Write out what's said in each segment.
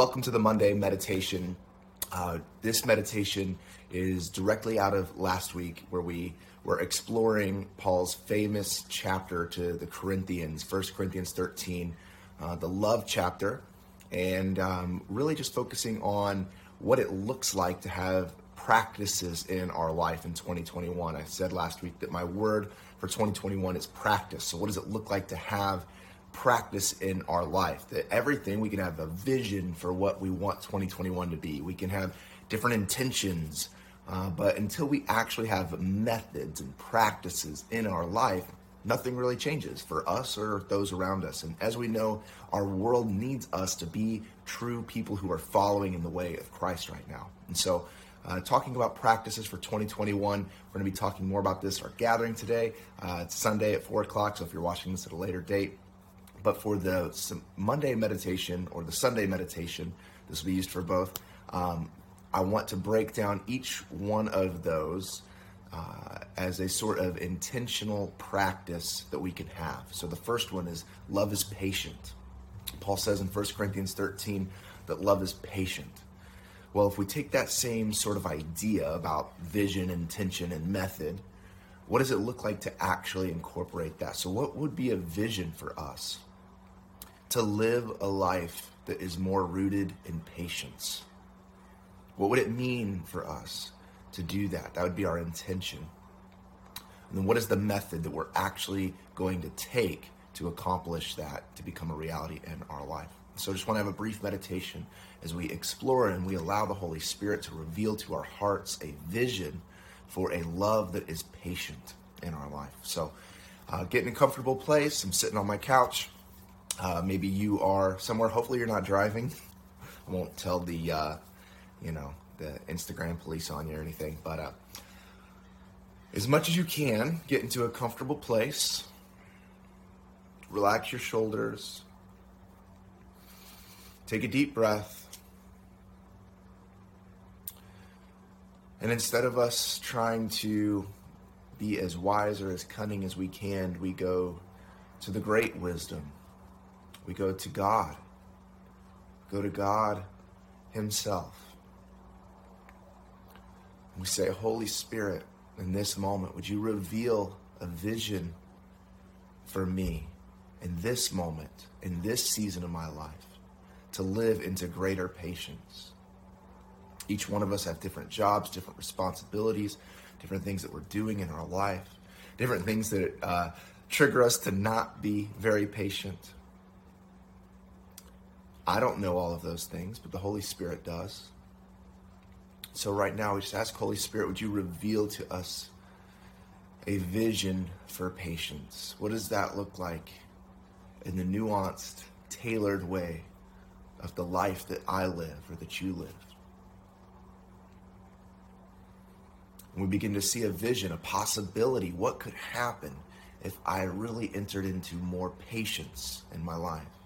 Welcome to the Monday meditation. Uh, this meditation is directly out of last week, where we were exploring Paul's famous chapter to the Corinthians, 1 Corinthians 13, uh, the love chapter, and um, really just focusing on what it looks like to have practices in our life in 2021. I said last week that my word for 2021 is practice. So, what does it look like to have practice in our life. That everything, we can have a vision for what we want 2021 to be. We can have different intentions, uh, but until we actually have methods and practices in our life, nothing really changes for us or those around us. And as we know, our world needs us to be true people who are following in the way of Christ right now. And so, uh, talking about practices for 2021, we're going to be talking more about this our gathering today. Uh, it's Sunday at 4 o'clock, so if you're watching this at a later date, but for the Monday meditation or the Sunday meditation, this will be used for both. Um, I want to break down each one of those uh, as a sort of intentional practice that we can have. So the first one is love is patient. Paul says in 1 Corinthians 13 that love is patient. Well, if we take that same sort of idea about vision, intention, and method, what does it look like to actually incorporate that? So, what would be a vision for us? To live a life that is more rooted in patience. What would it mean for us to do that? That would be our intention. And then what is the method that we're actually going to take to accomplish that to become a reality in our life? So I just want to have a brief meditation as we explore and we allow the Holy Spirit to reveal to our hearts a vision for a love that is patient in our life. So uh, get in a comfortable place. I'm sitting on my couch. Uh, maybe you are somewhere. Hopefully, you're not driving. I won't tell the, uh, you know, the Instagram police on you or anything. But uh, as much as you can, get into a comfortable place. Relax your shoulders. Take a deep breath. And instead of us trying to be as wise or as cunning as we can, we go to the great wisdom we go to God. Go to God Himself. We say, Holy Spirit, in this moment, would you reveal a vision for me in this moment, in this season of my life, to live into greater patience? Each one of us have different jobs, different responsibilities, different things that we're doing in our life, different things that uh, trigger us to not be very patient. I don't know all of those things, but the Holy Spirit does. So right now, we just ask Holy Spirit, would you reveal to us a vision for patience? What does that look like in the nuanced, tailored way of the life that I live or that you live? And we begin to see a vision, a possibility. What could happen if I really entered into more patience in my life?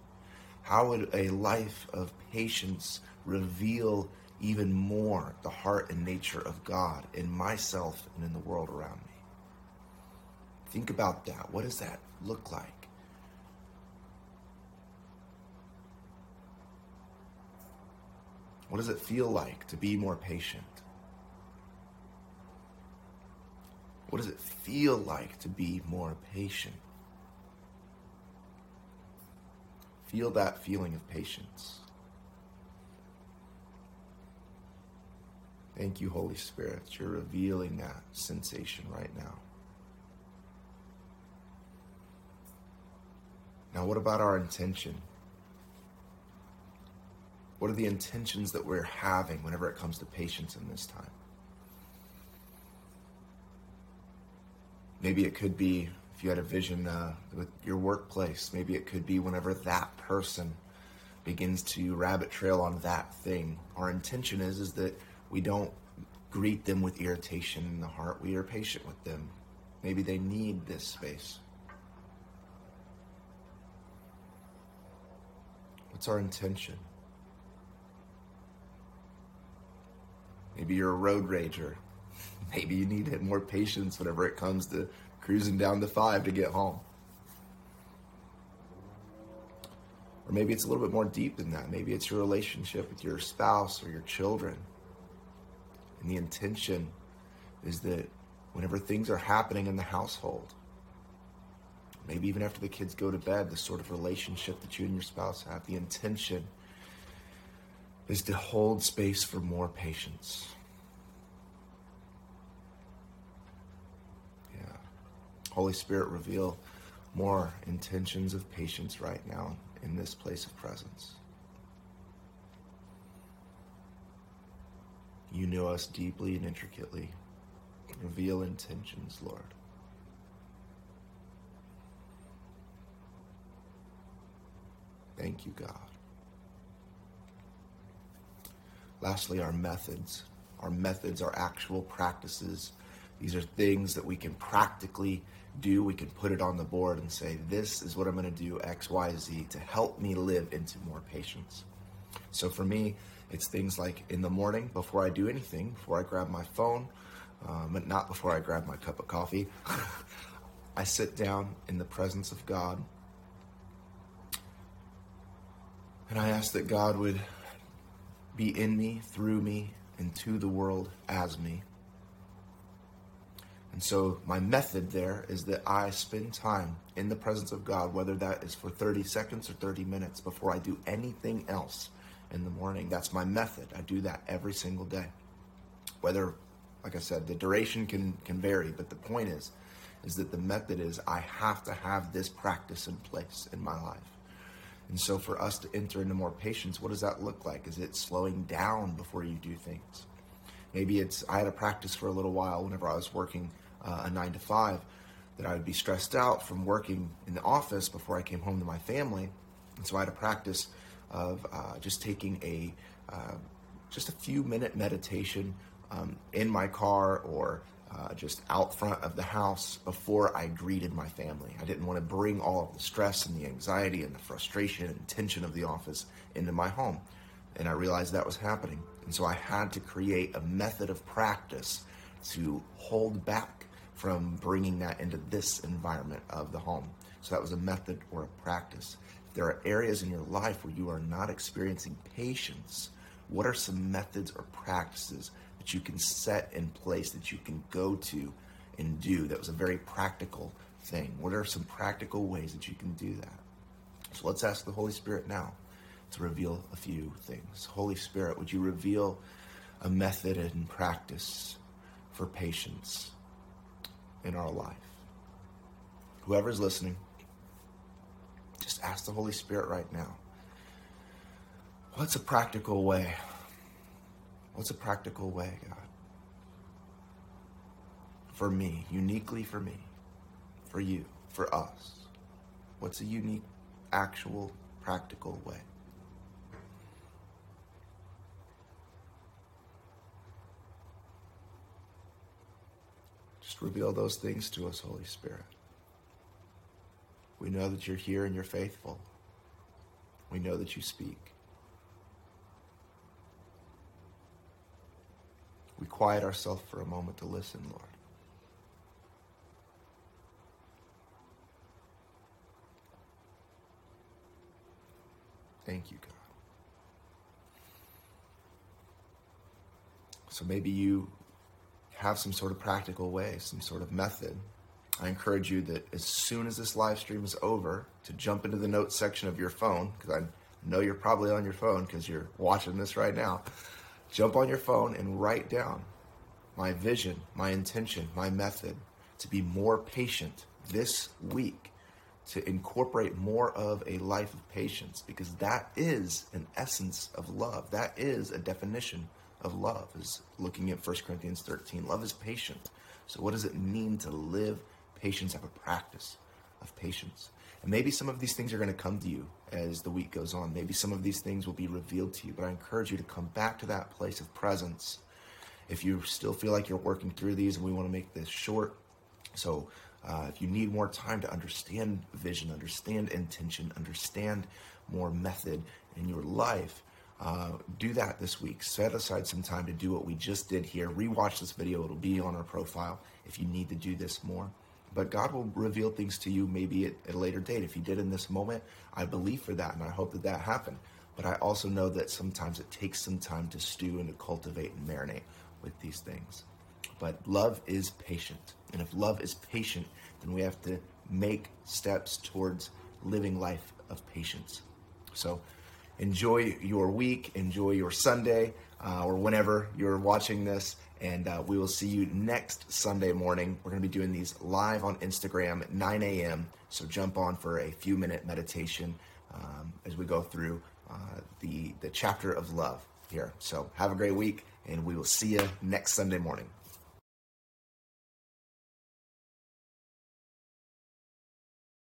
How would a life of patience reveal even more the heart and nature of God in myself and in the world around me? Think about that. What does that look like? What does it feel like to be more patient? What does it feel like to be more patient? Feel that feeling of patience. Thank you, Holy Spirit. You're revealing that sensation right now. Now, what about our intention? What are the intentions that we're having whenever it comes to patience in this time? Maybe it could be you had a vision uh, with your workplace, maybe it could be whenever that person begins to rabbit trail on that thing. Our intention is is that we don't greet them with irritation in the heart. We are patient with them. Maybe they need this space. What's our intention? Maybe you're a road rager. Maybe you need more patience whenever it comes to cruising down the five to get home. Or maybe it's a little bit more deep than that. Maybe it's your relationship with your spouse or your children. And the intention is that whenever things are happening in the household, maybe even after the kids go to bed, the sort of relationship that you and your spouse have, the intention is to hold space for more patience. Holy Spirit, reveal more intentions of patience right now in this place of presence. You know us deeply and intricately. Reveal intentions, Lord. Thank you, God. Lastly, our methods. Our methods are actual practices. These are things that we can practically do. We can put it on the board and say, This is what I'm going to do, X, Y, Z, to help me live into more patience. So for me, it's things like in the morning, before I do anything, before I grab my phone, um, but not before I grab my cup of coffee, I sit down in the presence of God and I ask that God would be in me, through me, and to the world as me. And so my method there is that I spend time in the presence of God, whether that is for 30 seconds or 30 minutes before I do anything else in the morning. That's my method. I do that every single day. Whether, like I said, the duration can, can vary, but the point is, is that the method is I have to have this practice in place in my life. And so for us to enter into more patience, what does that look like? Is it slowing down before you do things? Maybe it's, I had a practice for a little while whenever I was working uh, a nine to five, that I would be stressed out from working in the office before I came home to my family. And so I had a practice of uh, just taking a uh, just a few minute meditation um, in my car or uh, just out front of the house before I greeted my family. I didn't want to bring all of the stress and the anxiety and the frustration and tension of the office into my home. And I realized that was happening. And so I had to create a method of practice to hold back from bringing that into this environment of the home. So that was a method or a practice. If there are areas in your life where you are not experiencing patience, what are some methods or practices that you can set in place that you can go to and do? That was a very practical thing. What are some practical ways that you can do that? So let's ask the Holy Spirit now to reveal a few things. Holy Spirit, would you reveal a method and practice for patience in our life. Whoever's listening, just ask the Holy Spirit right now what's a practical way? What's a practical way, God? For me, uniquely for me, for you, for us. What's a unique, actual, practical way? Just reveal those things to us, Holy Spirit. We know that you're here and you're faithful. We know that you speak. We quiet ourselves for a moment to listen, Lord. Thank you, God. So maybe you have some sort of practical way, some sort of method, I encourage you that as soon as this live stream is over, to jump into the notes section of your phone, because I know you're probably on your phone because you're watching this right now. Jump on your phone and write down my vision, my intention, my method to be more patient this week, to incorporate more of a life of patience, because that is an essence of love. That is a definition of love is looking at 1 Corinthians 13. Love is patient. So what does it mean to live patience, have a practice of patience? And maybe some of these things are going to come to you as the week goes on. Maybe some of these things will be revealed to you, but I encourage you to come back to that place of presence. If you still feel like you're working through these, and we want to make this short, so uh, if you need more time to understand vision, understand intention, understand more method in your life, uh, do that this week. Set aside some time to do what we just did here. Rewatch this video, it'll be on our profile if you need to do this more. but God will reveal things to you maybe at, at a later date. If He did in this moment, I believe for that, and I hope that that happened. But I also know that sometimes it takes some time to stew and to cultivate and marinate with these things. But love is patient. And if love is patient, then we have to make steps towards living life of patience. So enjoy your week, enjoy your Sunday, uh, or whenever you're watching this. And uh, we will see you next Sunday morning. We're going to be doing these live on Instagram at 9 a.m. So jump on for a few minute meditation um, as we go through uh, the, the chapter of love here. So have a great week, and we will see you next Sunday morning.